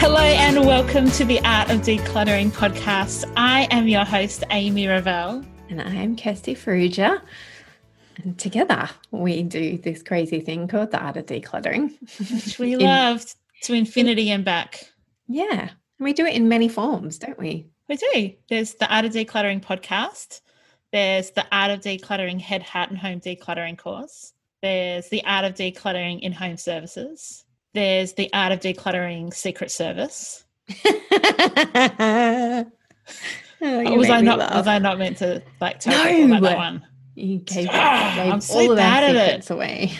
Hello and welcome to the Art of Decluttering podcast. I am your host, Amy Revell. And I am Kirsty Farrugia. And together we do this crazy thing called the Art of Decluttering. Which we in, love to infinity and back. Yeah. And we do it in many forms, don't we? We do. There's the Art of Decluttering podcast. There's the Art of Decluttering Head, Heart, and Home Decluttering course. There's the Art of Decluttering in Home Services there's the art of decluttering secret service. oh, was I not was I not meant to like tell no. people about that one? You gave, oh, gave I'm so bad at it. away.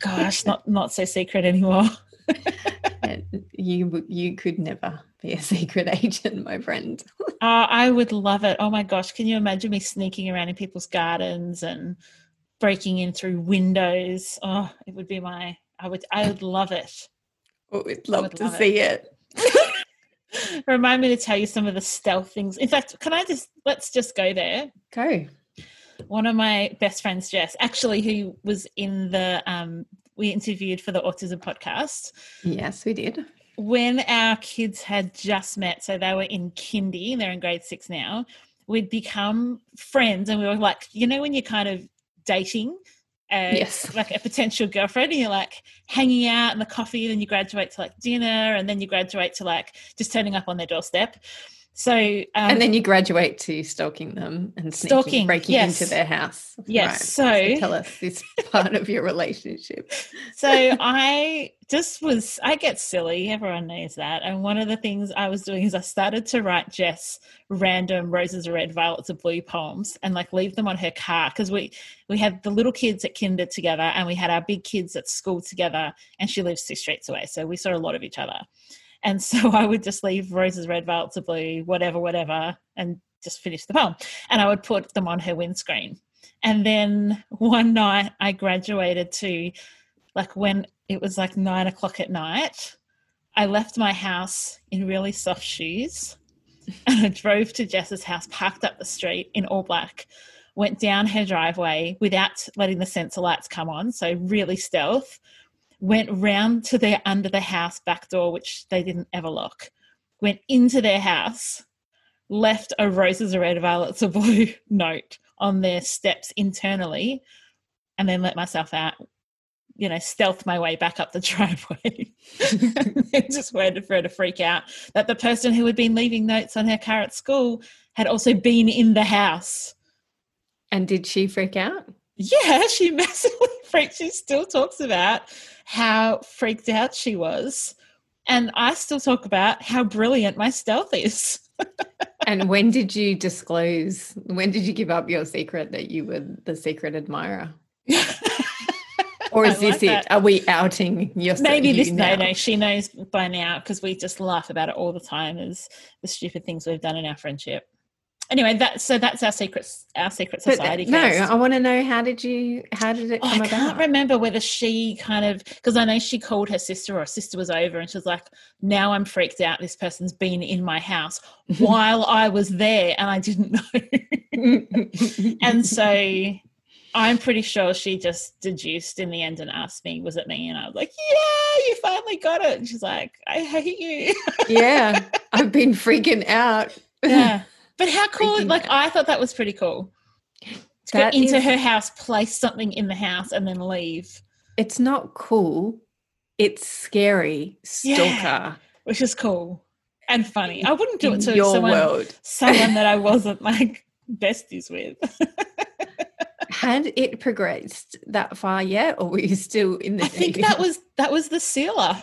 Gosh, not not so secret anymore. you you could never be a secret agent, my friend. uh, I would love it. Oh my gosh, can you imagine me sneaking around in people's gardens and breaking in through windows? Oh, it would be my. I would. I would love it. Oh, we'd love to love see it. it. Remind me to tell you some of the stealth things. In fact, can I just let's just go there? Go. One of my best friends, Jess, actually, who was in the um, we interviewed for the autism podcast. Yes, we did. When our kids had just met, so they were in kindy, they're in grade six now. We'd become friends, and we were like, you know, when you're kind of dating as yes. like a potential girlfriend and you're like hanging out in the coffee then you graduate to like dinner and then you graduate to like just turning up on their doorstep so um, and then you graduate to stalking them and sneaking, stalking, breaking yes. into their house. Yes. Right. So, so tell us this part of your relationship. So I just was I get silly. Everyone knows that. And one of the things I was doing is I started to write Jess random roses are red, violets are blue poems and like leave them on her car because we we had the little kids at kinder together and we had our big kids at school together and she lives six streets away. So we saw a lot of each other. And so I would just leave roses red, violets are blue, whatever, whatever, and just finish the poem. And I would put them on her windscreen. And then one night I graduated to like when it was like nine o'clock at night. I left my house in really soft shoes and I drove to Jess's house, parked up the street in all black, went down her driveway without letting the sensor lights come on. So, really stealth went round to their under the house back door, which they didn't ever lock, went into their house, left a roses are red, violets are blue note on their steps internally, and then let myself out. You know, stealth my way back up the driveway. just waited for her to freak out that the person who had been leaving notes on her car at school had also been in the house. And did she freak out? Yeah, she massively freaked. She still talks about how freaked out she was. And I still talk about how brilliant my stealth is. and when did you disclose, when did you give up your secret that you were the secret admirer? or is this it? Are we outing your Maybe this, now? no, no, she knows by now because we just laugh about it all the time as the stupid things we've done in our friendship. Anyway, that so that's our secret our secret society. But, no, I want to know how did you how did it oh, I can't remember whether she kind of because I know she called her sister or sister was over and she was like, "Now I'm freaked out. This person's been in my house while I was there and I didn't know." and so I'm pretty sure she just deduced in the end and asked me, "Was it me?" And I was like, "Yeah, you finally got it." And she's like, "I hate you." yeah, I've been freaking out. yeah, but how cool! Like. I thought that was pretty cool. To go into is, her house, place something in the house, and then leave. It's not cool. It's scary. Stalker, yeah, which is cool and funny. I wouldn't do it to your someone, world. someone that I wasn't like besties with. had it progressed that far yet, or were you still in the? I think that was that was the sealer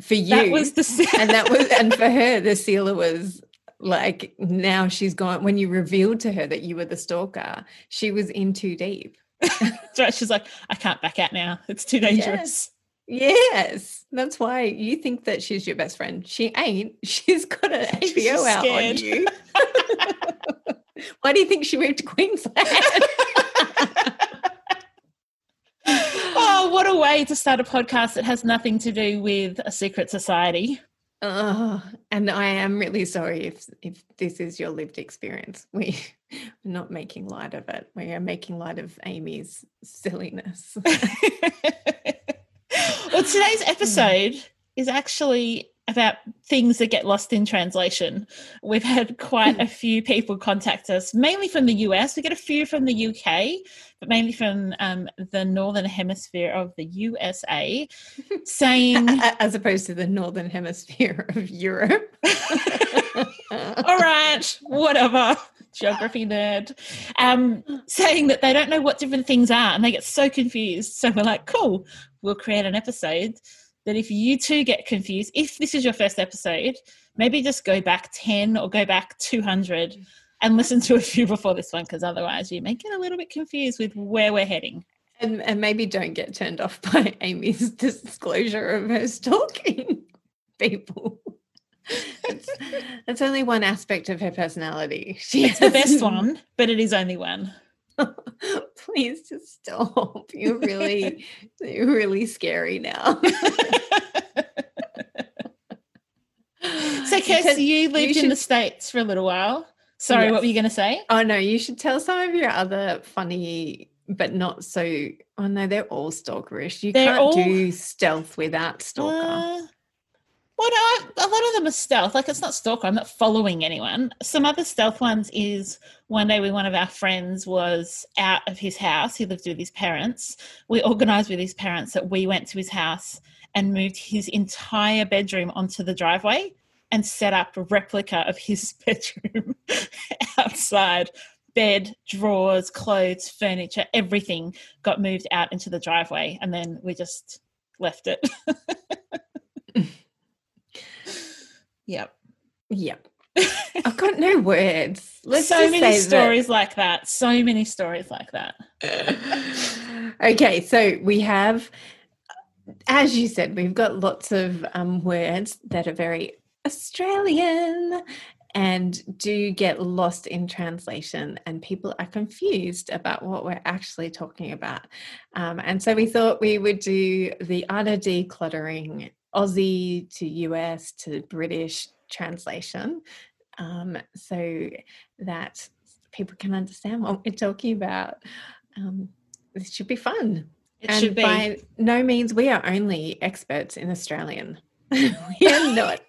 for you. That was the sealer. and that was and for her, the sealer was like now she's gone. When you revealed to her that you were the stalker, she was in too deep. She's like, I can't back out now. It's too dangerous. Yes. yes. That's why you think that she's your best friend. She ain't. She's got an AVO out on you. why do you think she moved to Queensland? oh, what a way to start a podcast that has nothing to do with a secret society. Oh, and I am really sorry if if this is your lived experience. We we're not making light of it. We are making light of Amy's silliness. well, today's hmm. episode is actually about things that get lost in translation. We've had quite a few people contact us, mainly from the US. We get a few from the UK, but mainly from um, the northern hemisphere of the USA, saying, as opposed to the northern hemisphere of Europe. All right, whatever. Geography nerd, um, saying that they don't know what different things are and they get so confused. So we're like, cool, we'll create an episode that if you too get confused, if this is your first episode, maybe just go back 10 or go back 200 and listen to a few before this one, because otherwise you may get a little bit confused with where we're heading. And, and maybe don't get turned off by Amy's disclosure of her stalking people. It's, that's only one aspect of her personality. She it's the best one, but it is only one. Please just stop. You're really, you're really scary now. so, Kirs, you lived you should... in the States for a little while. Sorry, yes. what were you going to say? Oh, no, you should tell some of your other funny, but not so. Oh, no, they're all stalkerish. You they're can't all... do stealth without stalker. Uh, well, no, a lot of them are stealth. Like it's not stalker. I'm not following anyone. Some other stealth ones is one day when one of our friends was out of his house. He lived with his parents. We organised with his parents that we went to his house and moved his entire bedroom onto the driveway and set up a replica of his bedroom outside. Bed, drawers, clothes, furniture, everything got moved out into the driveway, and then we just left it. Yep. Yep. I've got no words. Let's so many stories that. like that. So many stories like that. okay, so we have, as you said, we've got lots of um, words that are very Australian and do get lost in translation, and people are confused about what we're actually talking about. Um, and so we thought we would do the Art of Decluttering Aussie to US to British translation um, so that people can understand what we're talking about. Um, this should be fun. It and should be. By no means we are only experts in Australian. we are not.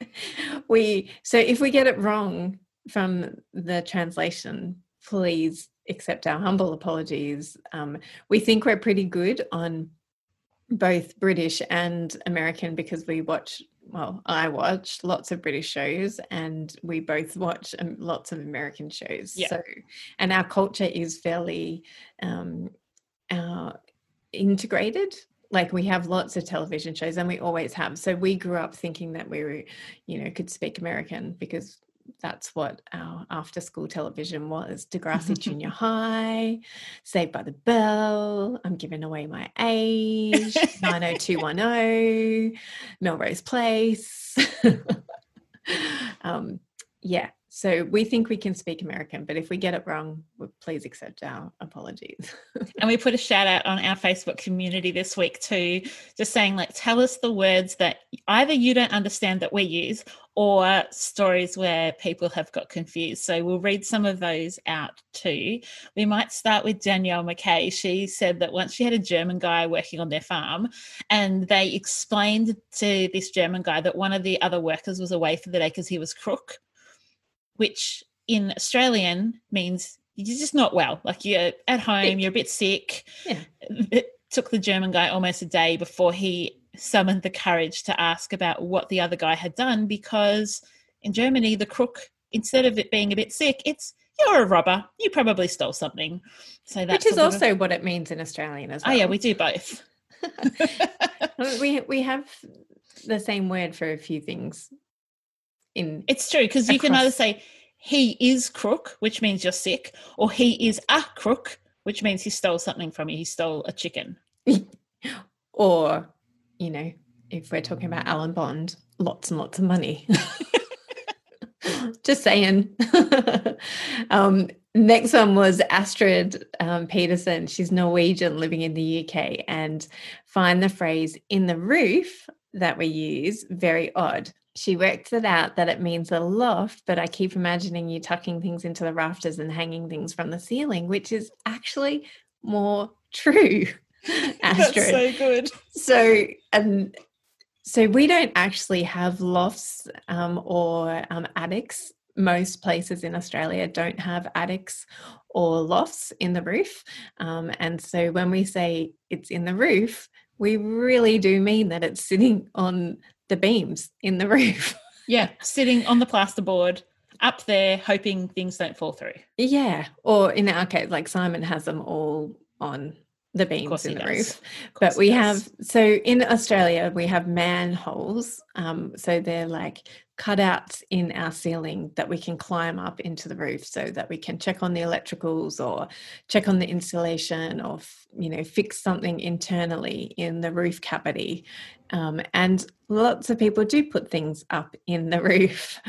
We so if we get it wrong from the translation, please accept our humble apologies. Um, we think we're pretty good on both British and American because we watch, well, I watch lots of British shows and we both watch um, lots of American shows. Yeah. So, and our culture is fairly um, uh, integrated. Like we have lots of television shows and we always have. So we grew up thinking that we were, you know, could speak American because that's what our after school television was Degrassi Junior High, Saved by the Bell, I'm giving away my age, 90210, Melrose Place. um, yeah, So we think we can speak American, but if we get it wrong, please accept our apologies. and we put a shout out on our Facebook community this week too, just saying like, tell us the words that either you don't understand that we use or stories where people have got confused. So we'll read some of those out too. We might start with Danielle McKay. She said that once she had a German guy working on their farm, and they explained to this German guy that one of the other workers was away for the day because he was crook which in Australian means you're just not well. Like you're at home, you're a bit sick. Yeah. It took the German guy almost a day before he summoned the courage to ask about what the other guy had done because in Germany, the crook, instead of it being a bit sick, it's you're a robber. You probably stole something. So that's which is also of, what it means in Australian as well. Oh yeah, we do both. we we have the same word for a few things in it's true because you can either say he is crook which means you're sick or he is a crook which means he stole something from you. He stole a chicken. Or you know if we're talking about alan bond lots and lots of money. Just saying. Um, next one was astrid um, peterson. She's norwegian living in the uk and find the phrase in the roof that we use very odd she worked it out that it means a loft, but I keep imagining you tucking things into the rafters and hanging things from the ceiling, which is actually more true. That's so good. So, and so we don't actually have lofts um, or um, attics. Most places in Australia don't have attics or lofts in the roof. Um, and so when we say it's in the roof, we really do mean that it's sitting on the beams in the roof. yeah, sitting on the plasterboard up there, hoping things don't fall through. Yeah, or in our case, like Simon has them all on the beams in the does. roof. But we have so in Australia we have manholes. Um, so they're like cutouts in our ceiling that we can climb up into the roof so that we can check on the electricals or check on the insulation or you know fix something internally in the roof cavity. Um, and lots of people do put things up in the roof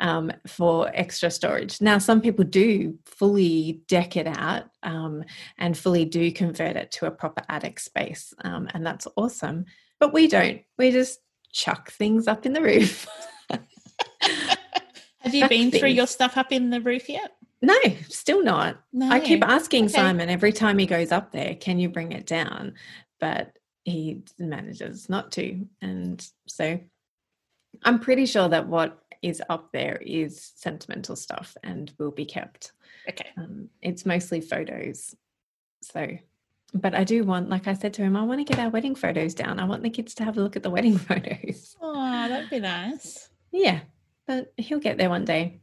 um, for extra storage. Now some people do fully deck it out um, and fully do convert it to a proper attic space um, and that's awesome. But we don't. We just chuck things up in the roof Have you been through your stuff up in the roof yet? No, still not. No. I keep asking okay. Simon every time he goes up there, can you bring it down? But he manages not to. And so I'm pretty sure that what is up there is sentimental stuff and will be kept. Okay. Um, it's mostly photos. So, but I do want, like I said to him, I want to get our wedding photos down. I want the kids to have a look at the wedding photos. Oh, that'd be nice. Yeah, but he'll get there one day.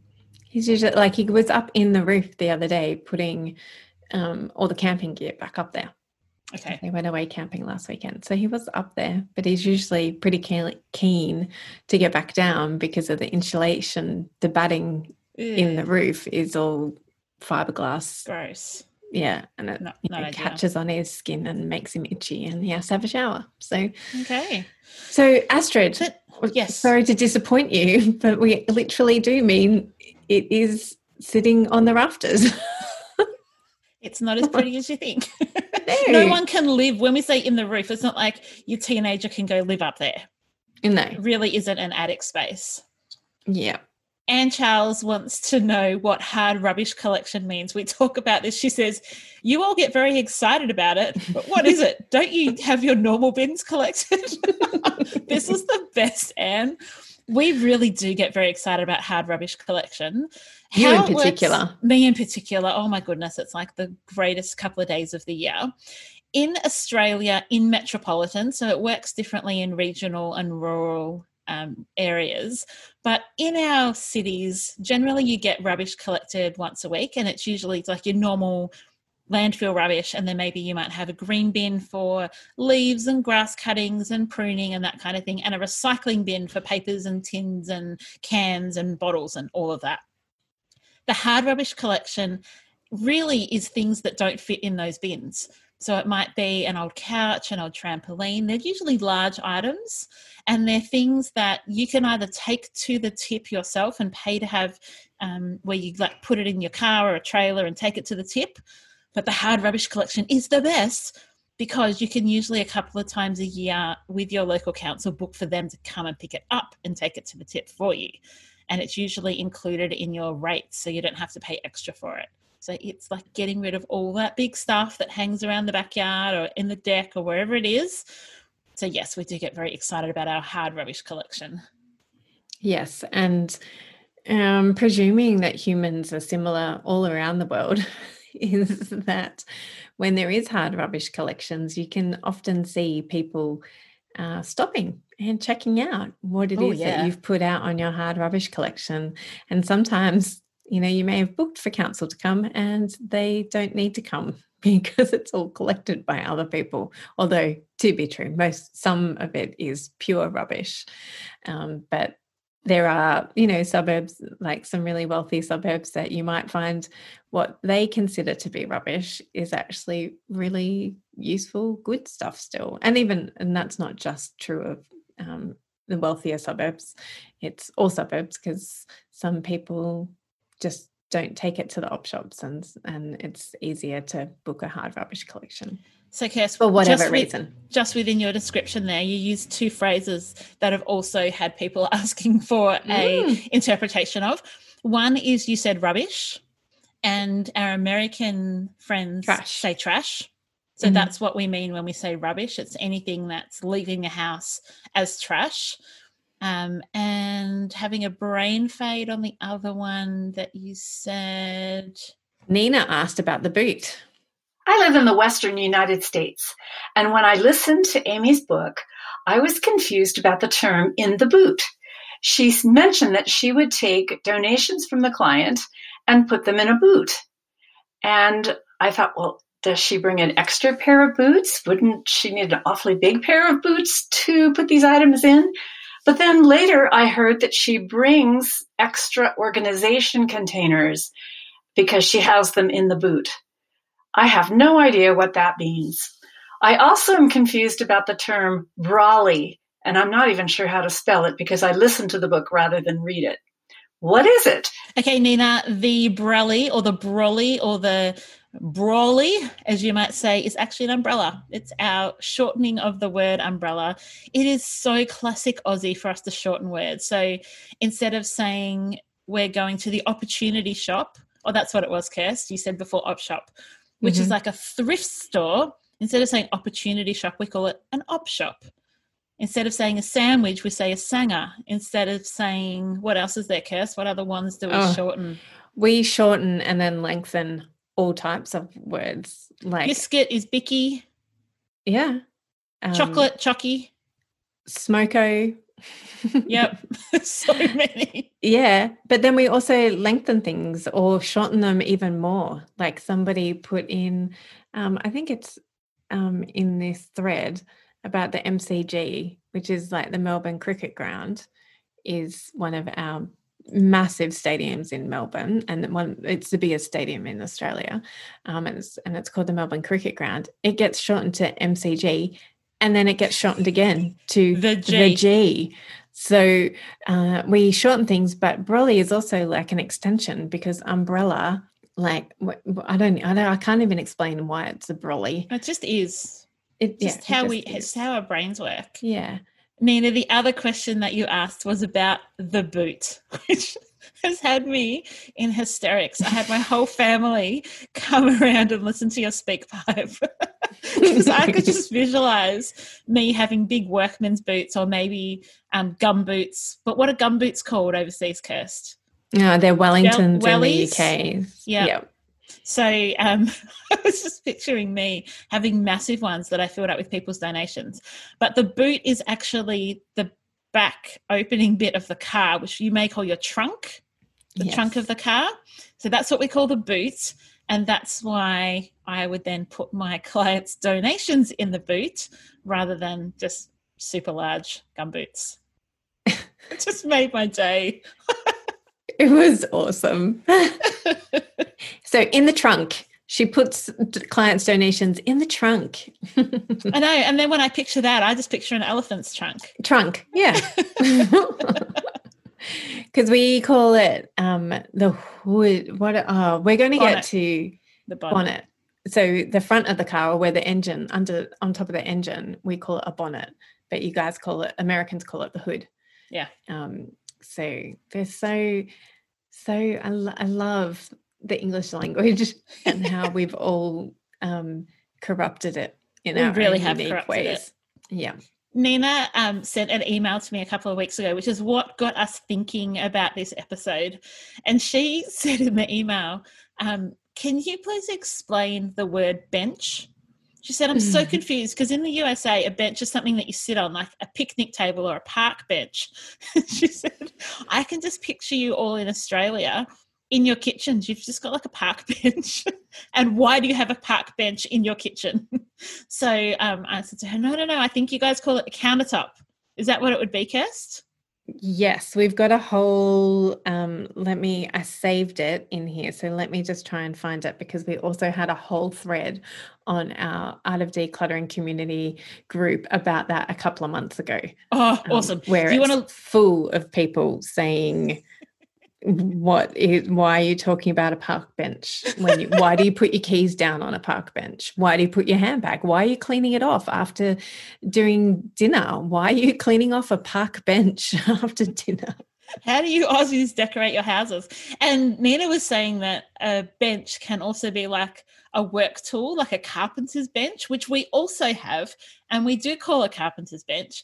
He's usually like he was up in the roof the other day putting um, all the camping gear back up there. Okay. They went away camping last weekend. So he was up there, but he's usually pretty keen to get back down because of the insulation, the batting in the roof is all fiberglass. Gross. Yeah. And it you know, catches on his skin and makes him itchy and he has to have a shower. So, okay. So, Astrid, yes. Sorry to disappoint you, but we literally do mean it is sitting on the rafters. it's not as pretty as you think. No. no. one can live when we say in the roof. It's not like your teenager can go live up there. No, it really isn't an attic space. Yeah. Anne Charles wants to know what hard rubbish collection means. We talk about this. She says, You all get very excited about it, but what is it? Don't you have your normal bins collected? this is the best, Anne. We really do get very excited about hard rubbish collection. You How in particular. Works, me in particular. Oh my goodness, it's like the greatest couple of days of the year. In Australia, in metropolitan, so it works differently in regional and rural um, areas. But in our cities, generally you get rubbish collected once a week, and it's usually like your normal landfill rubbish and then maybe you might have a green bin for leaves and grass cuttings and pruning and that kind of thing and a recycling bin for papers and tins and cans and bottles and all of that the hard rubbish collection really is things that don't fit in those bins So it might be an old couch, an old trampoline. They're usually large items and they're things that you can either take to the tip yourself and pay to have um, where you like put it in your car or a trailer and take it to the tip. But the hard rubbish collection is the best because you can usually a couple of times a year with your local council book for them to come and pick it up and take it to the tip for you. And it's usually included in your rates, so you don't have to pay extra for it. So it's like getting rid of all that big stuff that hangs around the backyard or in the deck or wherever it is. So, yes, we do get very excited about our hard rubbish collection. Yes. And um, presuming that humans are similar all around the world, is that when there is hard rubbish collections, you can often see people uh, stopping and checking out what it Oh, is yeah. that you've put out on your hard rubbish collection. And sometimes, you know, you may have booked for council to come and they don't need to come because it's all collected by other people. Although, to be true, most some of it is pure rubbish. Um, but there are, you know, suburbs like some really wealthy suburbs that you might find what they consider to be rubbish is actually really useful, good stuff still. And even, and that's not just true of um, the wealthier suburbs, it's all suburbs because some people just don't take it to the op shops and and it's easier to book a hard rubbish collection So, Kirst, for whatever just with- reason. just within your description there, you used two phrases that have also had people asking for a Mm. interpretation of. One is you said rubbish, and our American friends Trash. say trash. So Mhm. that's what we mean when we say rubbish. It's anything that's leaving the house as trash. Um, and having a brain fade on the other one that you said. Nina asked about the boot. I live in the Western United States, and when I listened to Amy's book, I was confused about the term in the boot. She mentioned that she would take donations from the client and put them in a boot. And I thought, well, does she bring an extra pair of boots? Wouldn't she need an awfully big pair of boots to put these items in? But then later I heard that she brings extra organization containers because she has them in the boot. I have no idea what that means. I also am confused about the term brawly, and I'm not even sure how to spell it because I listened to the book rather than read it. What is it? Okay, Nina, the brelly or the brolly or the brawly, as you might say, is actually an umbrella. It's our shortening of the word umbrella. It is so classic Aussie for us to shorten words. So instead of saying we're going to the opportunity shop, or that's what it was, Kirst, you said before op shop, which is Mhm. like a thrift store. Instead of saying opportunity shop, we call it an op shop. Instead of saying a sandwich, we say a sanger. Instead of saying what else is there, Kirst? What other ones do we Oh, shorten? We shorten and then lengthen all types of words like Biscuit is bicky, yeah, um, chocolate, chocky. smoko. Yep, so many. Yeah, but then we also lengthen things or shorten them even more. Like somebody put in, um, I think it's um, in this thread about the MCG, which is like the Melbourne Cricket Ground, is one of our massive stadiums in Melbourne, and one it's the biggest stadium in Australia, um, and it's and it's called the Melbourne Cricket Ground. It gets shortened to MCG, and then it gets shortened again to The G. The G. So uh, we shorten things, but Brolly is also like an extension because umbrella, like I don't, I don't, I can't even explain why it's a Brolly. It just is. It yeah, Just it how just we, is. it's how our brains work. yeah. Nina, the other question that you asked was about the boot, which has had me in hysterics. I had my whole family come around and listen to your speak pipe because I could just visualize me having big workman's boots or maybe um, gum boots. But what are gum boots called overseas, Kirst? No, they're Wellingtons in the? UK. Yeah. Yep. So um, I was just picturing me having massive ones that I filled up with people's donations. But the boot is actually the back opening bit of the car, which you may call your trunk, the trunk of the car. So that's what we call the boot. And that's why I would then put my clients' donations in the boot rather than just super large gum boots. it just made my day. It was awesome. so in the trunk, She puts clients' donations in the trunk. I know. And then when I picture that, I just picture an elephant's trunk. trunk, yeah. Because we call it um, the hood. What? Oh, we're going to get to The bonnet. bonnet. So the front of the car, where the engine under on top of the engine, we call it a bonnet, but you guys call it Americans call it the hood. Yeah. Um, so they're so so I, lo- I love the English language and how we've all um, corrupted it in We our really have unique corrupted it. ways. Yeah. Nina um, sent an email to me a couple of weeks ago, which is what got us thinking about this episode. And she said in the email, um, Can you please explain the word bench? She said, I'm so confused because in the USA, a bench is something that you sit on, like a picnic table or a park bench. she said, I can just picture you all in Australia in your kitchens. You've just got like a park bench. and why do you have a park bench in your kitchen? so um, I said to her, No, no, no, I think you guys call it a countertop. Is that what it would be, Kirst? Yes, we've got a whole um let me I saved it in here. So let me just try and find it because we also had a whole thread on our Art of Decluttering community group about that a couple of months ago. Oh, um, awesome. Where do you it's want to full of people saying what is why are you talking about a park bench when you why do you put your keys down on a park bench why do you put your handbag why are you cleaning it off after doing dinner why are you cleaning off a park bench after dinner How do you Aussies decorate your houses? And Nina was saying that a bench can also be like a work tool, like a carpenter's bench, which we also have, and we do call a carpenter's bench.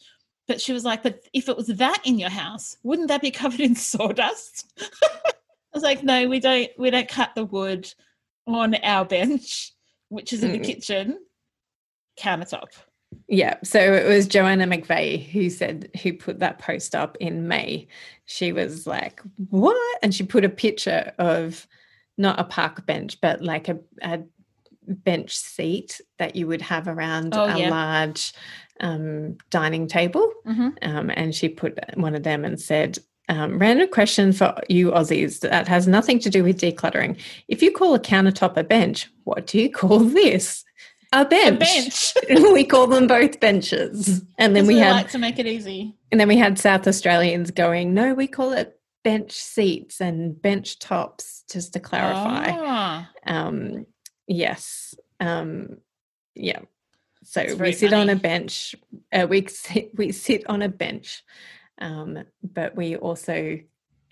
But she was like, but if it was that in your house, wouldn't that be covered in sawdust? I was like, no, we don't. We don't cut the wood on our bench, which is in the Mm. kitchen countertop. Yeah, so it was Joanna McVeigh who said who put that post up in May. She was like, "What?" And she put a picture of not a park bench, but like a, a bench seat that you would have around Oh, a yeah. large um, dining table. Mhm. Um, and she put one of them and said, um, random question for you Aussies that has nothing to do with decluttering. If you call a countertop a bench, what do you call this? A A bench. bench. we call them both benches. And then we we had like to make it easy. and then we had South Australians going, no, we call it bench seats and bench tops, just to clarify. Ah. Um, yes. Um, yeah. So we sit on a bench. Uh, we sit, we sit on a bench, um, but we also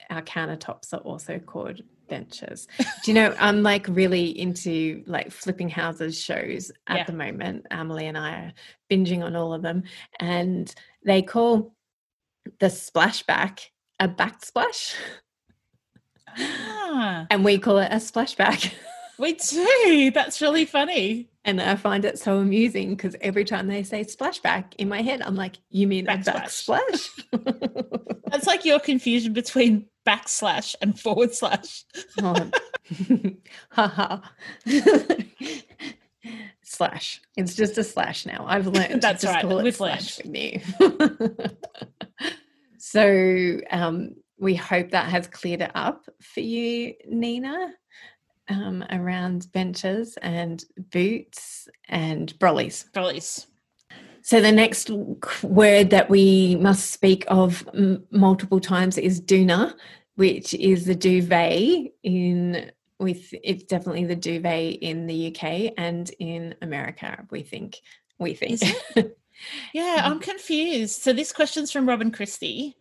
our countertops are also called benches. Do you know? I'm like really into like flipping houses shows at Yeah. the moment. Emily and I are binging on all of them, and they call the splashback a backsplash, Ah, and we call it a splashback. we do. That's really funny. And I find it so amusing because every time they say splashback in my head, I'm like, you mean a Backsplash. backsplash? That's like your confusion between backslash and forward slash. oh. ha. slash. It's just a slash now. I've learned. That's just right, Call it we've slash with you. so um, we hope that has cleared it up for you, Nina. Um, around benches and boots and brollies. Release. So the next word that we must speak of m- multiple times is doona, which is the duvet in with it's definitely the duvet in the UK and in America. We think we think. Yeah, I'm confused. So this question's from Robin Christie.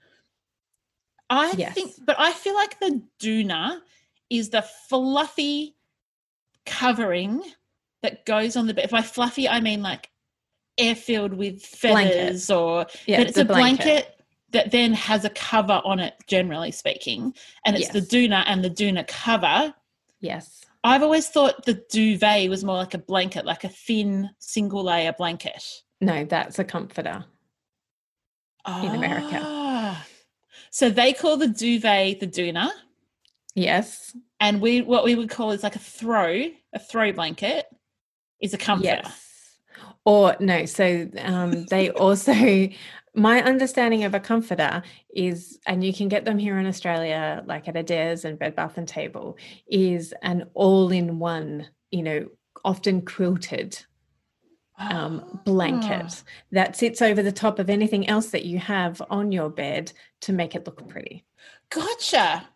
I Yes. think, but I feel like the doona is the fluffy covering that goes on the bed. By fluffy, I mean like air filled with Blanket. feathers or yeah, but it's a blanket. that then has a cover on it, generally speaking. And it's the Yes. doona and the doona cover. Yes. I've always thought the duvet was more like a blanket, like a thin single layer blanket. No, that's a comforter. In America. Ah. So they call the duvet the doona, Yes. and we what we would call is like a throw, a throw blanket, is a comforter. Yes. Or no, so um, they also my understanding of a comforter is, and you can get them here in Australia, like at Adairs and Bed Bath and Table, is an all-in-one you know, often quilted um, blanket that sits over the top of anything else that you have on your bed to make it look pretty. Gotcha.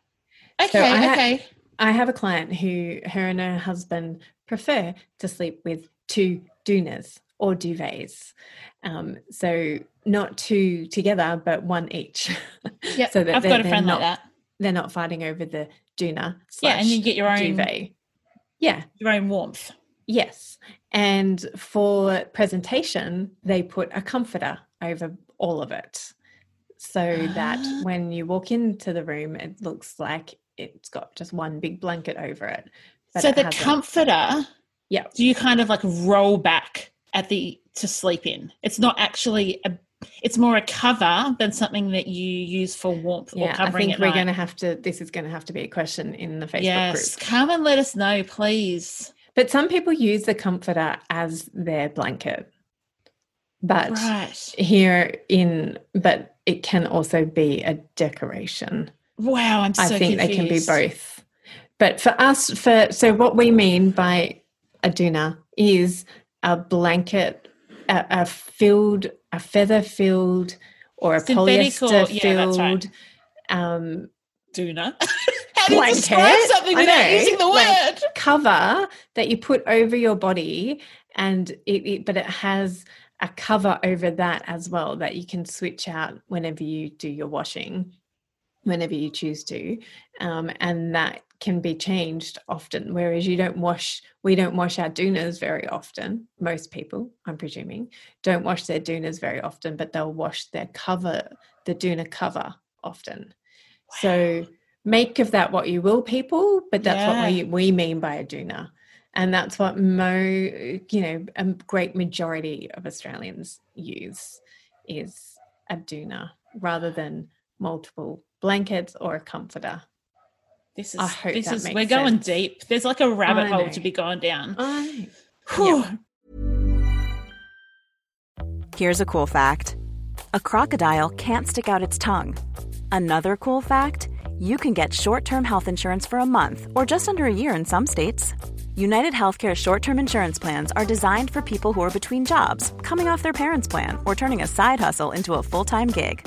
Okay, So I ha- I have a client who her and her husband prefer to sleep with two doonas or duvets. Um, so not two together, but one each. Yep, so that I've they're- got a friend not, like that. They're not fighting over the doona. Yeah, and you get your own duvet. Yeah. your own warmth. Yes. And for presentation, they put a comforter over all of it so that Ah. when you walk into the room, it looks like it's got just one big blanket over it. so it the has a- comforter, Yeah. do you kind of like roll back at the to sleep in? It's not actually a it's more a cover than something that you use for warmth or Yeah, I think we're going to have to. This is going to have to be a question in the Facebook group. yes, group. come and let us know, please. But some people use the comforter as their blanket. But Right. here in, but it can also be a decoration. Wow, I'm so I think they can be both. But for us, for so what we mean by a doona is a blanket, a, a filled, a feather filled, or a Synthetic or- polyester yeah, that's right. filled. Um, Doona. How do you Blanket? describe something without know, using the word? cover that you put over your body and it, it but it has a cover over that as well that you can switch out whenever you do your washing whenever you choose to um, and that can be changed often whereas you don't wash we don't wash our doonas very often most people i'm presuming don't wash their doonas very often but they'll wash their cover the doona cover often. So make of that what you will people but that's what we we mean by a doona. And that's what mo you know a great majority of australians use is a doona rather than multiple blankets or a comforter This is I hope this that is makes we're going sense. deep. There's like a rabbit hole to be going down. I Whew. Here's a cool fact a crocodile can't stick out its tongue. Another cool fact you can get short term health insurance for a month or just under a year in some states. United Healthcare short term insurance plans are designed for people who are between jobs, coming off their parents' plan, or turning a side hustle into a full time gig.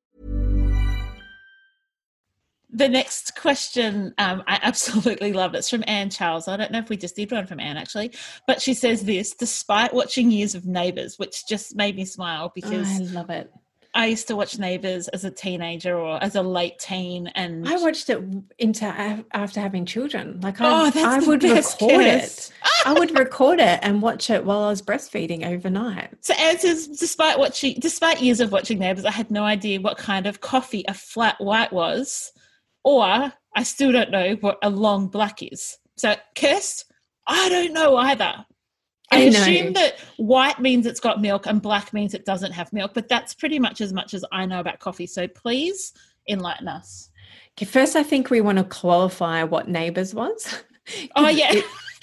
The next question, um, I absolutely love. It's from Anne Charles. I don't know if we just did one from Anne actually, but she says this: despite watching years of Neighbours, which just made me smile because I love it. I used to watch Neighbours as a teenager or as a late teen, and I watched it into after having children. Like Oh, I, that's I would record Kes. it. I would record it and watch it while I was breastfeeding overnight. So Anne says, despite watching, despite years of watching Neighbours, I had no idea what kind of coffee a flat white was, or I still don't know what a long black is. So, Kirst, I don't know either. I, I assume that white means it's got milk and black means it doesn't have milk, but that's pretty much as much as I know about coffee. So please enlighten us. Okay, first, I think we want to qualify what Neighbours was. Oh yeah,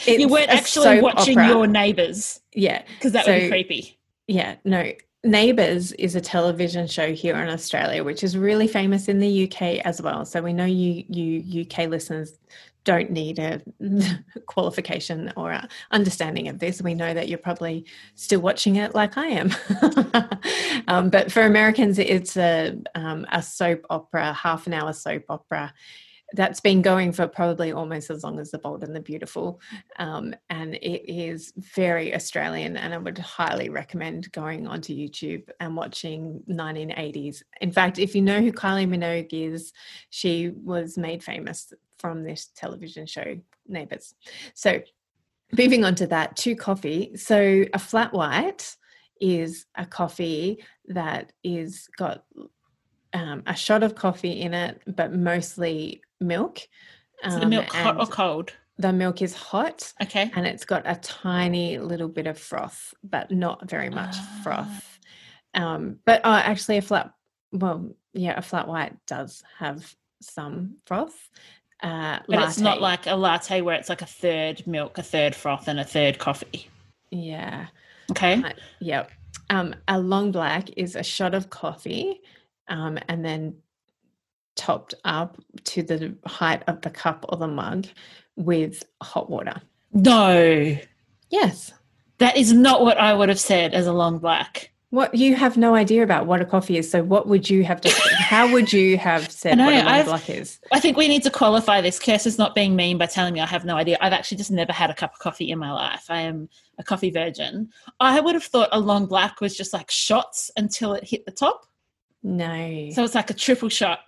It- you weren't actually watching opera. your neighbours Yeah, because that would be creepy. yeah. No, Neighbours is a television show here in Australia, which is really famous in the UK as well. So we know you, you UK listeners don't need a qualification or understanding of this. We know that you're probably still watching it like I am. um, but for Americans, it's a, um, a soap opera, half an hour soap opera that's been going for probably almost as long as The Bold and the Beautiful. Um, and it is very Australian, and I would highly recommend going onto YouTube and watching 1980s. In fact, if you know who Kylie Minogue is, she was made famous from this television show, Neighbours. So, moving on to that, to coffee. So, a flat white is a coffee that is got um, a shot of coffee in it, but mostly milk. Um, Is the milk hot or cold? The milk is hot. Okay. And it's got a tiny little bit of froth, but not very much ah. froth. Um, but uh, actually, a flat, well, yeah, a flat white does have some froth. Uh, but latte. it's not like a latte where it's like a third milk, a third froth, and a third coffee. Yeah. Okay. Uh, yep. Um, a long black is a shot of coffee, um, and then topped up to the height of the cup or the mug with hot water. No. Yes. That is not what I would have said as a long black. What you have no idea about what a coffee is. So what would you have to how would you have said know, what a long I've, black is? I think we need to qualify this. Kirst is not being mean by telling me I have no idea. I've actually just never had a cup of coffee in my life. I am a coffee virgin. I would have thought a long black was just like shots until it hit the top. No. So it's like a triple shot.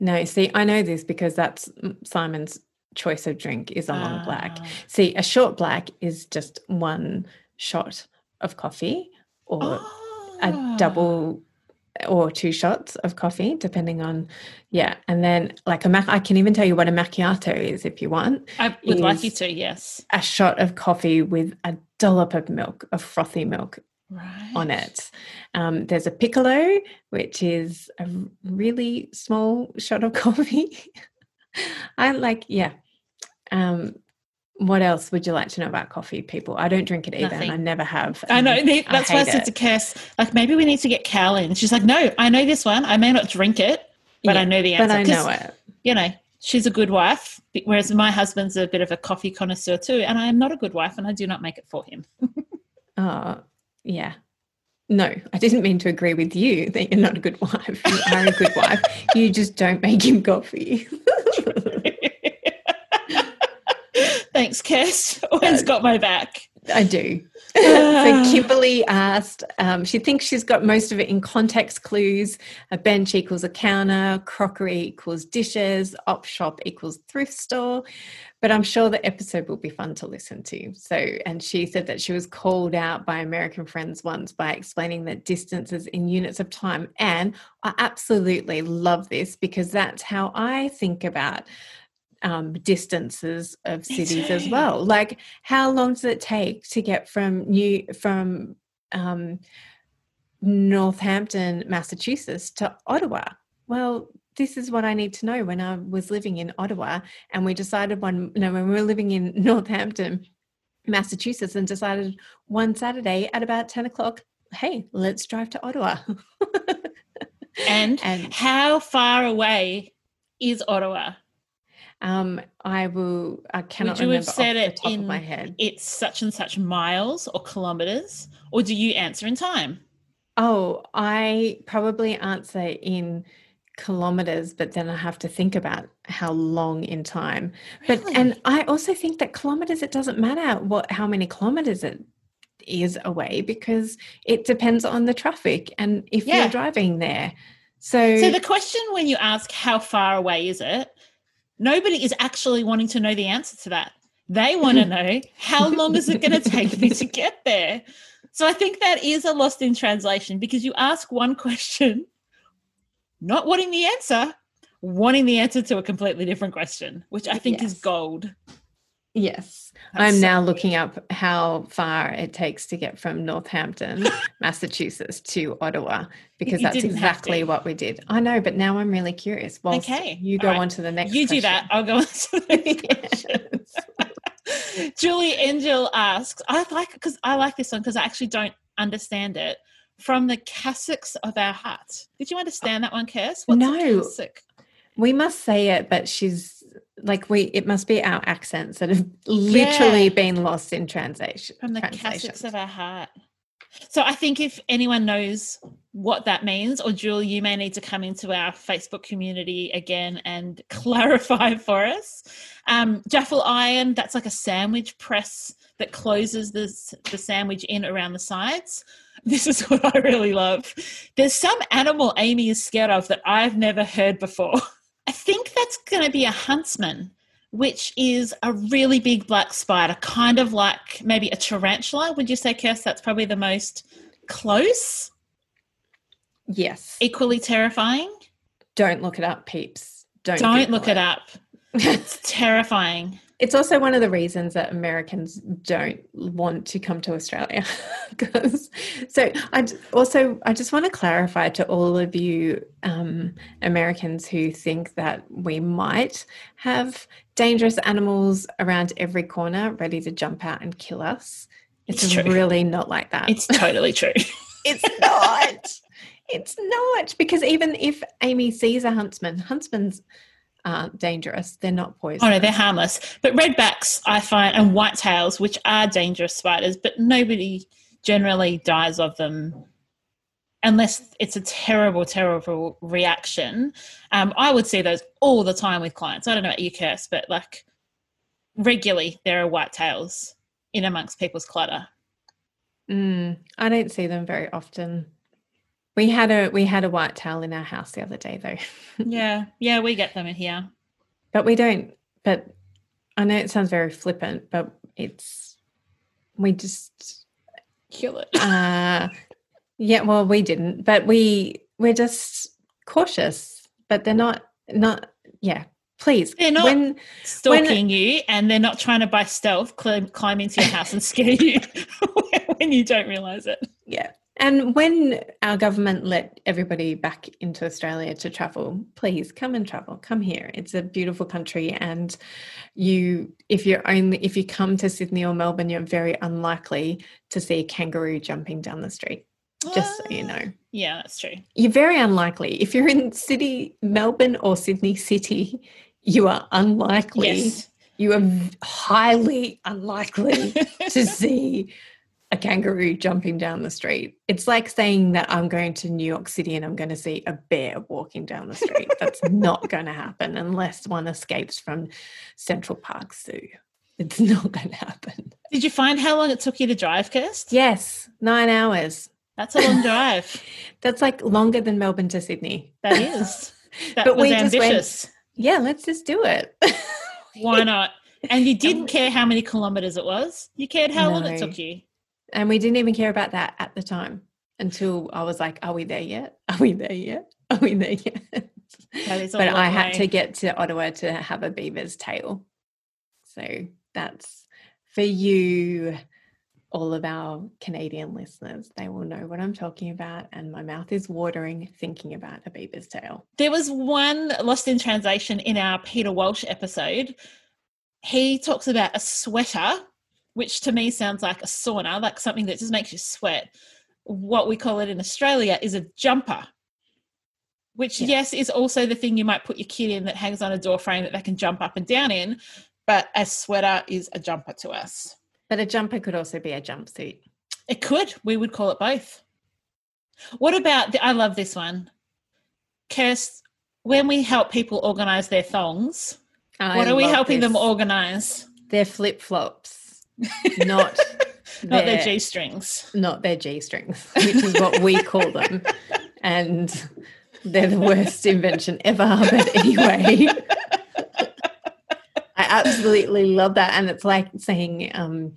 No, see, I know this because that's Simon's choice of drink is a long black. Ah. See, a short black is just one shot of coffee or oh. a ah. double or two shots of coffee depending on yeah and then like a mac i can even tell you what a macchiato is if you want i would like you to yes a shot of coffee with a dollop of milk of frothy milk right. on it. Um, there's a piccolo, which is a really small shot of coffee. I like, yeah. Um, what else would you like to know about coffee, people? I don't drink it either, Nothing. and I never have. I know that's I why I said to Kirst, like maybe we need to get Cal in. She's like, no, I know this one. I may not drink it, but yeah, I know the answer. But I know it. You know, she's a good wife, whereas my husband's a bit of a coffee connoisseur too, and I am not a good wife, and I do not make it for him. oh, yeah. No, I didn't mean to agree with you that you're not a good wife. You are a good wife. You just don't make him coffee. Thanks, Kirst. Always got my back. I do. so Kimberly asked, um, she thinks she's got most of it in context clues. A bench equals a counter, crockery equals dishes, op shop equals thrift store. But I'm sure the episode will be fun to listen to. So, and she said that she was called out by American friends once by explaining that distances in units of time. And I absolutely love this because that's how I think about um, distances of cities as well. Like, how long does it take to get from New from um, Northampton, Massachusetts, to Ottawa? Well, this is what I need to know when I was living in Ottawa, and we decided one. No, when we were living in Northampton, Massachusetts, and decided one Saturday at about ten o'clock, hey, let's drive to Ottawa. and, and how far away is Ottawa? Um, I will. I cannot. Would you have said it in my head? It's such and such miles or kilometers, or do you answer in time? Oh, I probably answer in kilometers, but then I have to think about how long in time. But and I also think that kilometers. It doesn't matter what how many kilometers it is away because it depends on the traffic and if yeah. you're driving there. So, so the question when you ask how far away is it Nobody is actually wanting to know the answer to that. They want to know how long is it going to take me to get there? So I think that is a lost in translation because you ask one question, not wanting the answer, wanting the answer to a completely different question, which I think yes. is gold. Yes. That's I'm so now looking up how far it takes to get from Northampton, Massachusetts to Ottawa because you that's exactly what we did. I know, but now I'm really curious. Well, okay. You go right. on to the next You question. do that. I'll go on to the next Julie Angel asks, I like because I like this one because I actually don't understand it. from the cassocks of our heart. Did you understand that one? What's No. We must say it, but she's like we. It must be our accents that have literally Yeah. been lost in translation. From the cassocks of our heart. So I think if anyone knows what that means, or Julie, you may need to come into our Facebook community again and clarify for us. Um, Jaffle iron, that's like a sandwich press that closes the, the sandwich in around the sides. This is what I really love. There's some animal Amy is scared of that I've never heard before. I think that's going to be a huntsman, which is a really big black spider, kind of like maybe a tarantula. Would you say, Kirst, that's probably the most close? Yes. Equally terrifying? Don't look it up, peeps. Don't. Don't look it up. It's terrifying. It's also one of the reasons that Americans don't want to come to Australia. Because so I also I just want to clarify to all of you um, Americans who think that we might have dangerous animals around every corner ready to jump out and kill us. It's, It's really not like that. It's totally true. It's not. it's not because even if Amy sees a huntsman, huntsmans aren't dangerous. They're not poisonous. Oh no, they're harmless. But redbacks, I find, and whitetails, which are dangerous spiders, but nobody generally dies of them unless it's a terrible, terrible reaction. Um, I would see those all the time with clients. I don't know about you, Kirst, but like regularly there are whitetails in amongst people's clutter. Mm, I don't see them very often. We had a we had a white tail in our house the other day though, Yeah, yeah, we get them in here. but we don't. But I know it sounds very flippant, but it's we just Kill it. uh yeah. Well, we didn't, but we we're just cautious. But they're not not yeah. Please, They're not- when Stalking you, and they're not trying to by stealth climb, climb into your house and scare you when you don't realize it. Yeah. And when our government let everybody back into Australia to travel, please come and travel. Come here. It's a beautiful country and you if you're only if you come to Sydney or Melbourne, you're very unlikely to see a kangaroo jumping down the street. Just so you know. Ah, yeah, that's true. You're very unlikely. If you're in city Melbourne or Sydney City, you are unlikely. Yes. You are highly unlikely to see a kangaroo jumping down the street. It's like saying that I'm going to New York City and I'm going to see a bear walking down the street. That's not going to happen unless one escapes from Central Park Zoo. It's not going to happen. Did you find how long it took you to drive, Kirst? Yes, nine hours. That's a long drive. That's like longer than Melbourne to Sydney. That is. That But was we just went- ambitious. Yeah, let's just do it. Why not? And you didn't care how many kilometers it was. You cared how long it took you. And we didn't even care about that at the time until I was like, are we there yet? Are we there yet? Are we there yet? That is a but I had to get to Ottawa to have a beaver's tail. So that's for you, all of our Canadian listeners. They will know what I'm talking about. And my mouth is watering thinking about a beaver's tail. There was one lost in translation in our Peter Walsh episode. He talks about a sweater, which to me sounds like a sauna, like something that just makes you sweat. What we call it in Australia is a jumper, which, Yeah. yes, is also the thing you might put your kid in that hangs on a door frame that they can jump up and down in. But a sweater is a jumper to us. But a jumper could also be a jumpsuit. It could. We would call it both. What about the, I love this one. Kirst, when we help people organize their thongs, what are we helping them organize? They're flip flops, not Not their their- G strings. not their G strings, which is what we call them. And they're the worst invention ever. But anyway, I absolutely love that. And it's like saying um,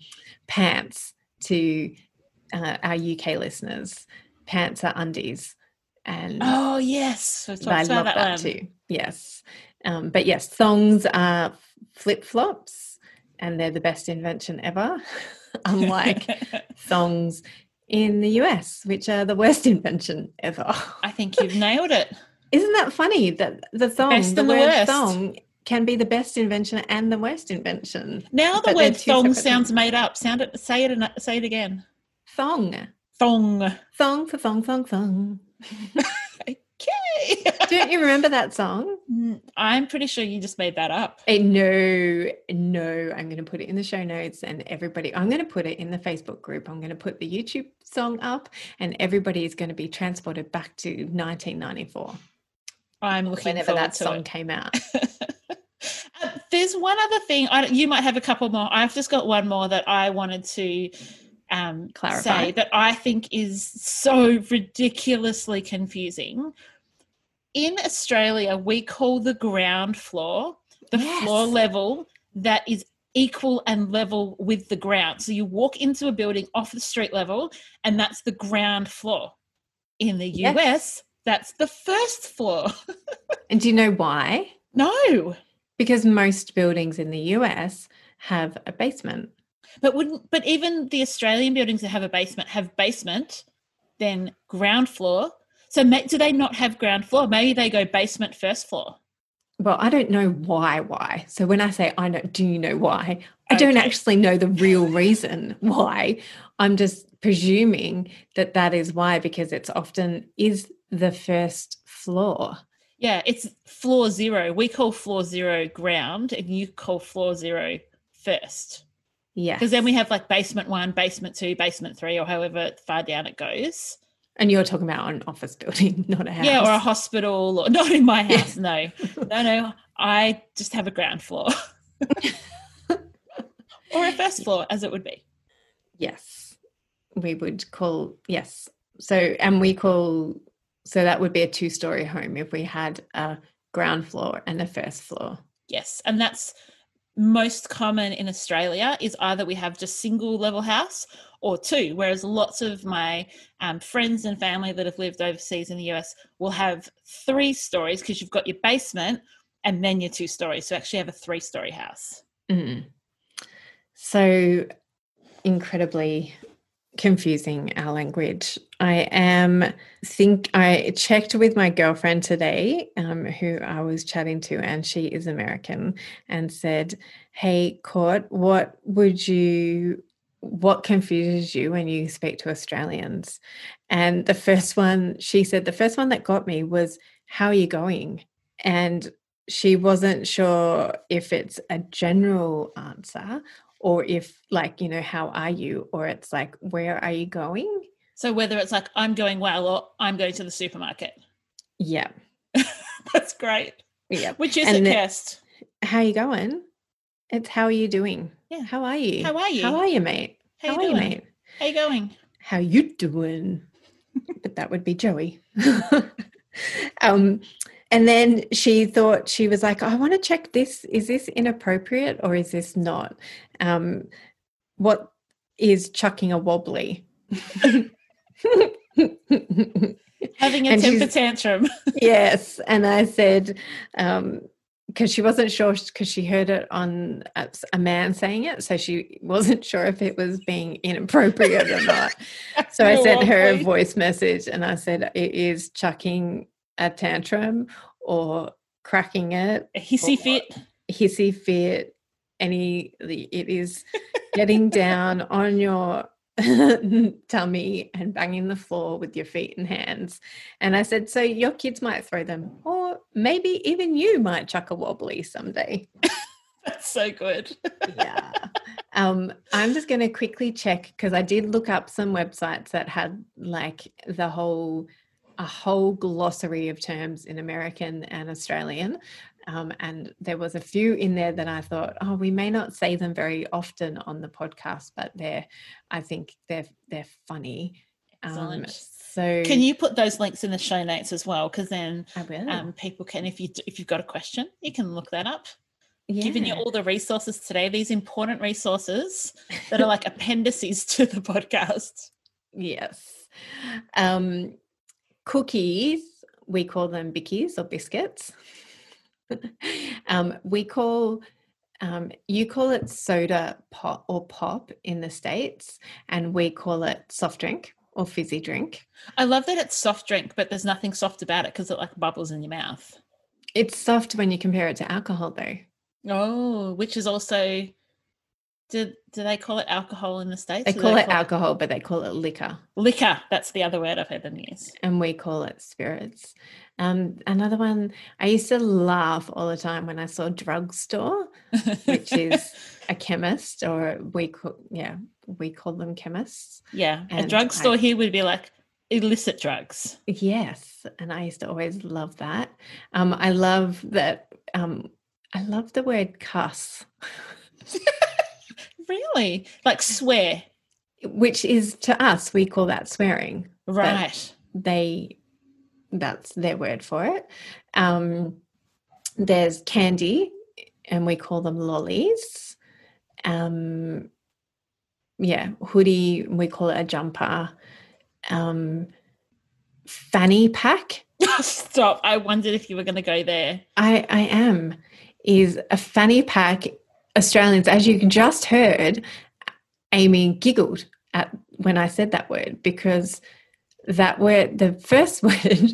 pants to uh, our UK listeners. Pants are undies. And Oh, yes. I love that, that, too. Yes. Um, but yes, thongs are flip flops and they're the best invention ever. Unlike thongs in the US, which are the worst invention ever. I think you've nailed it. Isn't that funny that the thong, best the the word worst. thong, can be the best invention and the worst invention? Now the word thong sounds things. made up. Sound it. Say it. Say it again. Thong. Thong. Thong for thong, thong, thong. Okay. Don't you remember that song? Mm, I'm pretty sure you just made that up. No, no. I'm going to put it in the show notes and everybody, I'm going to put it in the Facebook group. I'm going to put the YouTube song up and everybody is going to be transported back to 1994. I'm looking Whenever forward that song it. came out. Uh, There's one other thing. I, you might have a couple more. I've just got one more that I wanted to um, Clarify. say that I think is so ridiculously confusing. In Australia, we call the ground floor the floor level that is equal and level with the ground. So you walk into a building off the street level, and that's the ground floor. In the Yes. US, that's the first floor. And do you know why? no. Because most buildings in the US have a basement. But wouldn't but even the Australian buildings that have a basement have basement, then ground floor. So do they not have ground floor? Maybe they go basement first floor. Well, I don't know why. Why? So when I say I know, do you know why? I don't actually know the real reason why. I'm just presuming that that is why because it's often is the first floor. Yeah, it's floor zero. We call floor zero ground, and you call floor zero first. Yeah. Because then we have like basement one, basement two, basement three, or however far down it goes. And you're talking about an office building, not a house. Yeah, or a hospital, or not in my Yeah. house. No, no, no. I just have a ground floor, or a first floor, as it would be. Yes. We would call, yes. So, and we call, so that would be a two story home if we had a ground floor and a first floor. Yes, and that's most common in Australia is either we have just single level house or two, whereas lots of my um, friends and family that have lived overseas in the US will have three stories because you've got your basement and then your two stories. So actually have a three story house. Mm. So incredibly confusing our language. I am think I checked with my girlfriend today, um, who I was chatting to, and she is American, and said, "Hey, Court, what would you?" What confuses you when you speak to Australians? And the first one, she said, the first one that got me was, How are you going? And she wasn't sure if it's a general answer or if like you know how are you or it's like where are you going So whether it's like I'm going well or I'm going to the supermarket. yeah That's great. yeah Which is And the- Kirst? how are you going it's how are you doing Yeah. how are you How are you? how are you mate How you are you mate How you going? how you doing but that would be joey um and then she thought she was like i want to check this is this inappropriate or is this not? Um what is chucking a wobbly? Having a And temper tantrum. yes. And i said um because she wasn't sure because she heard it on a, a man saying it so she wasn't sure if it was being inappropriate or not. So i sent her a voice message and i said it is chucking a tantrum or cracking it A hissy fit. hissy fit any it is getting down on your tummy and banging the floor with your feet and hands and i said so your kids might throw them or maybe even you might chuck a wobbly someday That's so good. yeah um i'm just going to quickly check because i did look up some websites that had like the whole a whole glossary of terms in american and australian um, and there was a few in there that i thought oh we may not say them very often on the podcast but they're i think they're they're funny um, so Can you put those links in the show notes as well? Because then um, people can, if you if you've got a question, you can look that up. Giving you all the resources today, these important resources that are like appendices to the podcast. Yes. Um, cookies, we call them bickies or biscuits. um, we call, um, you call it soda pop or pop in the States, and we call it soft drink or fizzy drink. I love that it's soft drink, but there's nothing soft about it because it like bubbles in your mouth. It's soft when you compare it to alcohol, though. Oh, which is also Do, do they call it alcohol in the States? They Do call it alcohol, but they call it liquor. liquor. That's the other word I've heard them use. and we call it spirits. Um, another one I used to laugh all the time when I saw drugstore, which is a chemist, or we call yeah we call them chemists. yeah. A drugstore I- here would be like illicit drugs. Yes, and I used to always love that. Um, I love that. Um, I love the word cuss, Really? Like swear. which is to us we call that swearing. Right. they that's their word for it um there's candy and we call them lollies um yeah hoodie we call it a jumper um fanny pack Stop. I wondered if you were going to go there. i i am is a fanny pack australians as you just heard amy giggled at when i said that word because that word the first word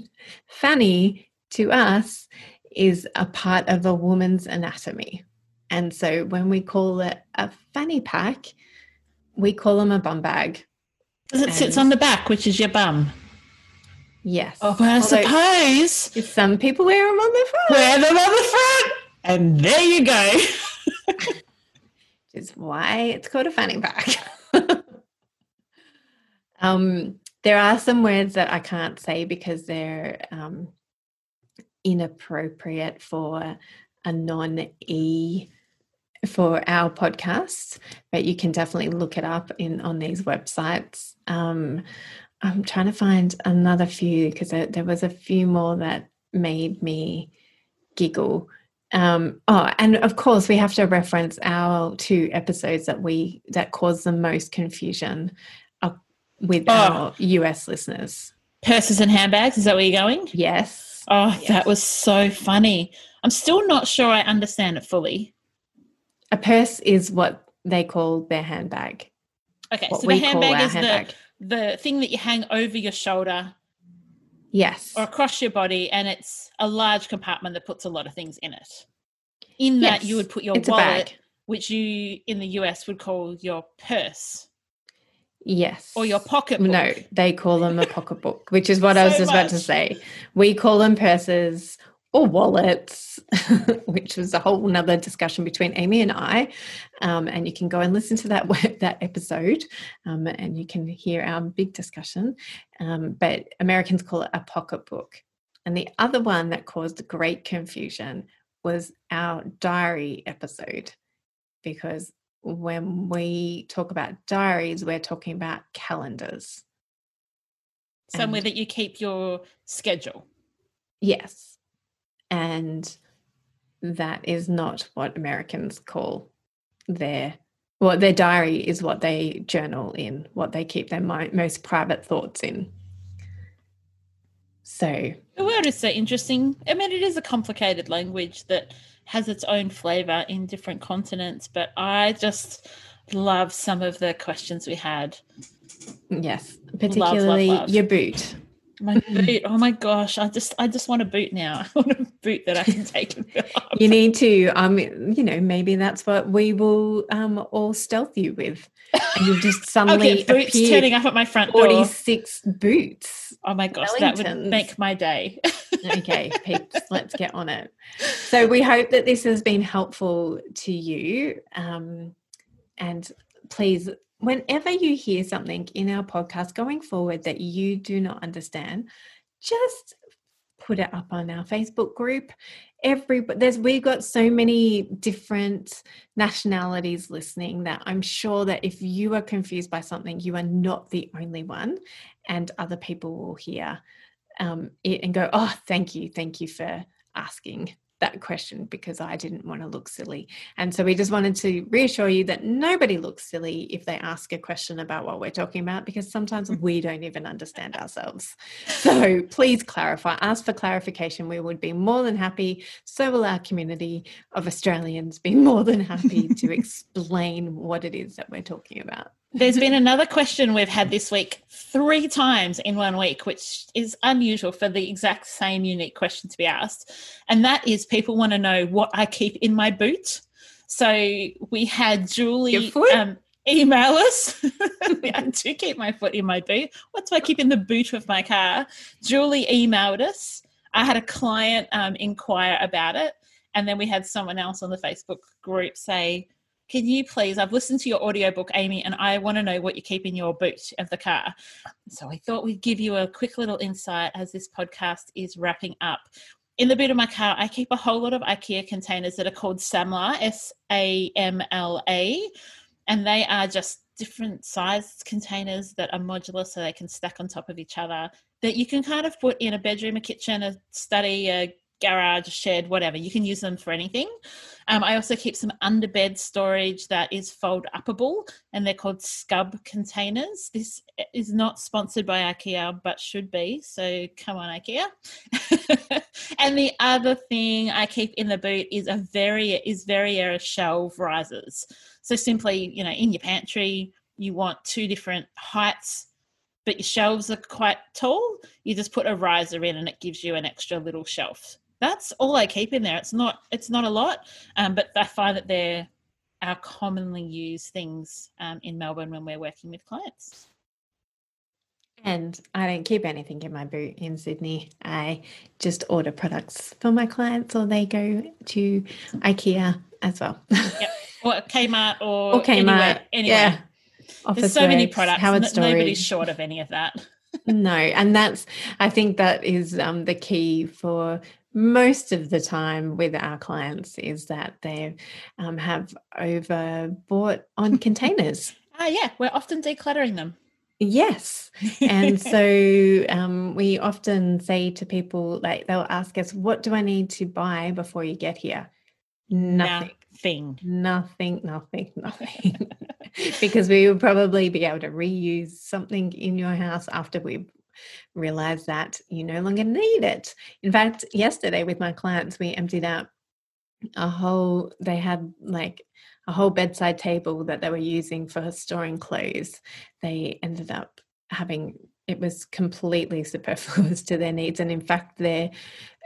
fanny to us is a part of a woman's anatomy and so when we call it a fanny pack we call them a bum bag Because it sits on the back, which is your bum. yes Oh, but I Although suppose some people wear them on the front wear them on the front. And there you go. which is why it's called a fanny pack. um, there are some words that I can't say because they're um, inappropriate for a non E for our podcast, but you can definitely look it up in on these websites. Um, I'm trying to find another few because there, there was a few more that made me giggle. Um, oh, and of course, we have to reference our two episodes that we that caused the most confusion uh, with Oh. our US listeners. Purses and handbags. Is that where you're going? Yes, Oh, that was so funny. I'm still not sure I understand it fully. a purse is what they call their handbag. Okay, so the handbag is handbag. the the thing that you hang over your shoulder Yes, or across your body, and it's a large compartment that puts a lot of things in it. In that, you would put your it's wallet, bag. which you in the US would call your purse yes, or your pocket. No, they call them a pocketbook, which is what I was So just about to say. We call them purses or wallets, which was a whole nother discussion between Amy and I. Um, and you can go and listen to that that episode, um, and you can hear our big discussion. Um, but Americans call it a pocketbook. And the other one that caused great confusion was our diary episode, because when we talk about diaries, we're talking about calendars. somewhere and- that you keep your schedule. Yes. And that is not what Americans call their well, their diary is what they journal in, what they keep their most private thoughts in. So, The word is so interesting. I mean, it is a complicated language that has its own flavor in different continents, but I just love some of the questions we had. yes, particularly love. your boot. My boot, oh my gosh, I just I just want a boot now. I want a boot that I can take and fill up. You need to, um, you know, maybe that's what we will um, all stealth you with. And you'll just suddenly get boots turning up at my front door. 46 boots. Oh my gosh, that would make my day. okay, peeps, let's get on it. So we hope that this has been helpful to you. Um, and please, whenever you hear something in our podcast going forward that you do not understand, just put it up on our Facebook group. Every there's we've got so many different nationalities listening that I'm sure that if you are confused by something, you are not the only one, and other people will hear um, it and go, oh, thank you, thank you for asking that question because I didn't want to look silly. And so we just wanted to reassure you that nobody looks silly if they ask a question about what we're talking about because sometimes mm-hmm. we don't even understand ourselves. So please clarify, ask for clarification. We would be more than happy. So will our community of Australians be more than happy to explain what it is that we're talking about. There's been another question we've had this week three times in one week, which is unusual for the exact same unique question to be asked. And that is people want to know what I keep in my boot. So we had Julie um, email us. I do keep my foot in my boot. What do I keep in the boot of my car? Julie emailed us. I had a client um, inquire about it, and then we had someone else on the Facebook group say, "Can you please? I've listened to your audiobook, Amy, and I want to know what you keep in your boot of the car." So I thought we'd give you a quick little insight as this podcast is wrapping up. In the boot of my car, I keep a whole lot of IKEA containers that are called Samla, S A M L A, and they are just different sized containers that are modular so they can stack on top of each other that you can kind of put in a bedroom, a kitchen, a study, a garage, shed, whatever. You can use them for anything. Um, I also keep some underbed storage that is fold upable and they're called Skubb containers. This is not sponsored by IKEA but should be. So come on, IKEA. and the other thing I keep in the boot is a very is Variera shelf risers. So simply, you know, in your pantry, you want two different heights but your shelves are quite tall, you just put a riser in and it gives you an extra little shelf. That's all I keep in there. It's not it's not a lot, um, but I find that they're our commonly used things um, in Melbourne when we're working with clients. And I don't keep anything in my boot in Sydney. I just order products for my clients or they go to IKEA as well. Yep. Or Kmart or, Or Kmart. Anywhere, anywhere. Yeah. There's Office so many products. Howard Storage. nobody's short of any of that. no, and that's I think that is um, the key for most of the time with our clients is that they um, have overbought on containers. Ah, yeah, we're often decluttering them. Yes. And so um, we often say to people, like, they'll ask us, What do I need to buy before you get here? Nothing. Nothing. Nothing, nothing, nothing. because we will probably be able to reuse something in your house after we realize that you no longer need it. In fact, yesterday with my clients, we emptied out a whole, they had like a whole bedside table that they were using for storing clothes. They ended up having it was completely superfluous to their needs and in fact their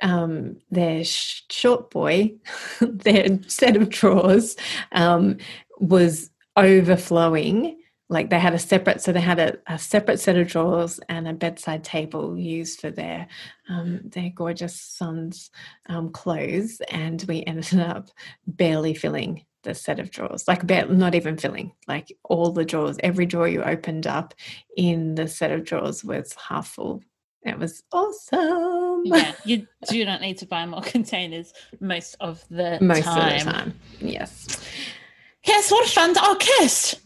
um their sh- short boy their set of drawers um was overflowing like they had a separate so they had a, a separate set of drawers and a bedside table used for their um, their gorgeous son's um, clothes and we ended up barely filling the set of drawers like bare, not even filling like all the drawers. Every drawer you opened up in the set of drawers was half full. It was awesome. Yeah, you do not need to buy more containers most of the most time. of the time. yes. Yes, what a fun. Oh, Kirst,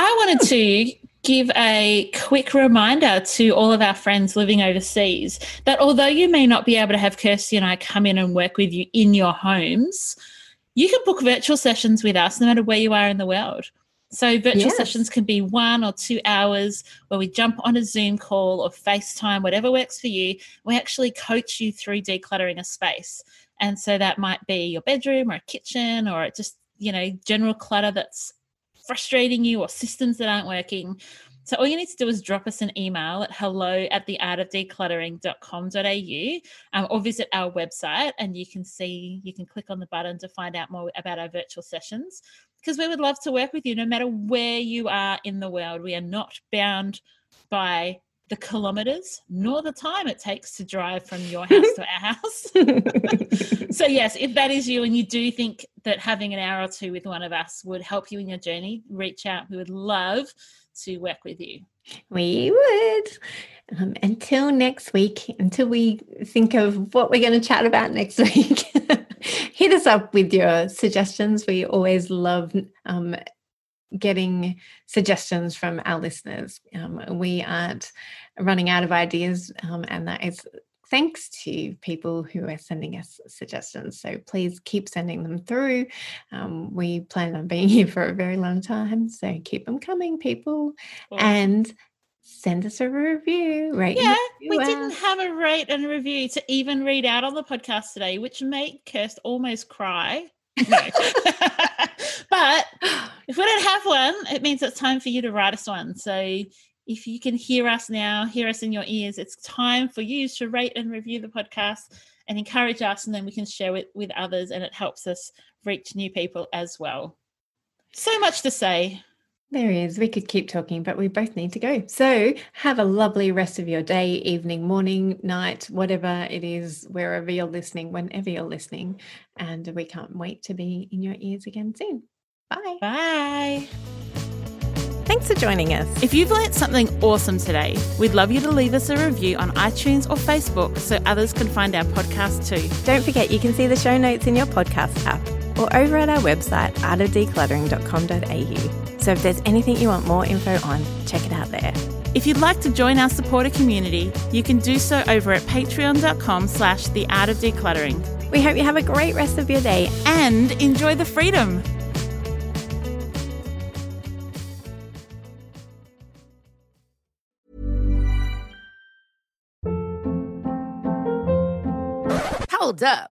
I wanted to give a quick reminder to all of our friends living overseas that although you may not be able to have Kirsty and I come in and work with you in your homes, you can book virtual sessions with us no matter where you are in the world. So, virtual Yes. sessions can be one or two hours where we jump on a Zoom call or FaceTime, whatever works for you. We actually coach you through decluttering a space. And so that might be your bedroom or a kitchen or just, you know, general clutter that's frustrating you or systems that aren't working. So all you need to do is drop us an email at hello at the art of decluttering.com.au um, or visit our website and you can see, you can click on the button to find out more about our virtual sessions because we would love to work with you no matter where you are in the world. We are not bound by the kilometers nor the time it takes to drive from your house to our house. so, yes, if that is you and you do think that having an hour or two with one of us would help you in your journey, reach out. We would love to work with you. We would. Um, until next week, until we think of what we're going to chat about next week, hit us up with your suggestions. We always love um, getting suggestions from our listeners. Um, we aren't running out of ideas, um, and that is thanks to people who are sending us suggestions. So please keep sending them through. Um, we plan on being here for a very long time, so keep them coming, people and send us a review. Right? Yeah, we didn't have a rate and review to even read out on the podcast today, which made Kirst almost cry. But if we don't have one, it means it's time for you to write us one. So if you can hear us now, hear us in your ears, it's time for you to rate and review the podcast and encourage us, and then we can share it with others, and it helps us reach new people as well. So much to say. There is. We could keep talking, but we both need to go. So have a lovely rest of your day, evening, morning, night, whatever it is, wherever you're listening, whenever you're listening. And we can't wait to be in your ears again soon. Bye. Bye. Thanks for joining us. If you've learnt something awesome today, we'd love you to leave us a review on iTunes or Facebook so others can find our podcast too. Don't forget you can see the show notes in your podcast app or over at our website, artofdecluttering.com.au. So if there's anything you want more info on, check it out there. If you'd like to join our supporter community, you can do so over at patreon.com slash the art of decluttering. We hope you have a great rest of your day and enjoy the freedom. Hold up.